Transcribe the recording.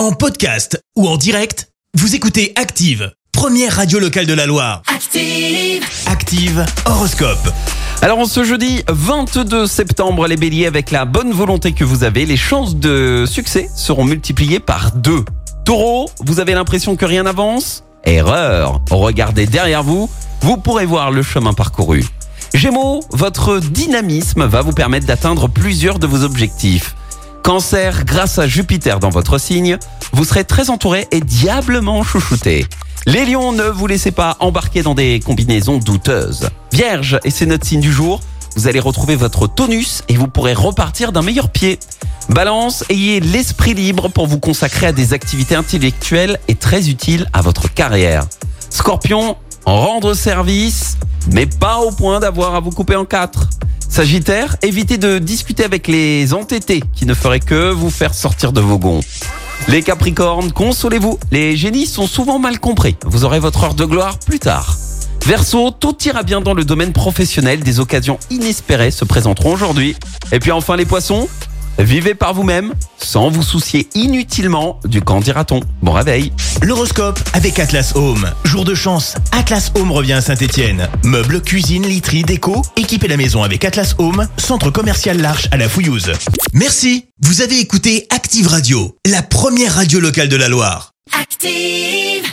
En podcast ou en direct, vous écoutez Active, première radio locale de la Loire. Active. Active Horoscope. Alors en ce jeudi 22 septembre, les béliers, avec la bonne volonté que vous avez, les chances de succès seront multipliées par deux. Taureau, vous avez l'impression que rien n'avance Erreur. Regardez derrière vous, vous pourrez voir le chemin parcouru. Gémeaux, votre dynamisme va vous permettre d'atteindre plusieurs de vos objectifs. Cancer, grâce à Jupiter dans votre signe, vous serez très entouré et diablement chouchouté. Les lions, ne vous laissez pas embarquer dans des combinaisons douteuses. Vierge, et c'est notre signe du jour, vous allez retrouver votre tonus et vous pourrez repartir d'un meilleur pied. Balance, ayez l'esprit libre pour vous consacrer à des activités intellectuelles et très utiles à votre carrière. Scorpion, rendre service, mais pas au point d'avoir à vous couper en quatre. Sagittaire, évitez de discuter avec les entêtés qui ne feraient que vous faire sortir de vos gonds. Les Capricornes, consolez-vous, les génies sont souvent mal compris. Vous aurez votre heure de gloire plus tard. Verseau, tout ira bien dans le domaine professionnel, des occasions inespérées se présenteront aujourd'hui. Et puis enfin les poissons, vivez par vous-même sans vous soucier inutilement du quand dira-t-on. Bon réveil. L'horoscope avec Atlas Home. Jour de chance, Atlas Home revient à Saint-Etienne. Meubles, cuisine, literie, déco, équipez la maison avec Atlas Home, centre commercial L'Arche à la Fouillouse. Merci, vous avez écouté Active Radio, la première radio locale de la Loire. Active.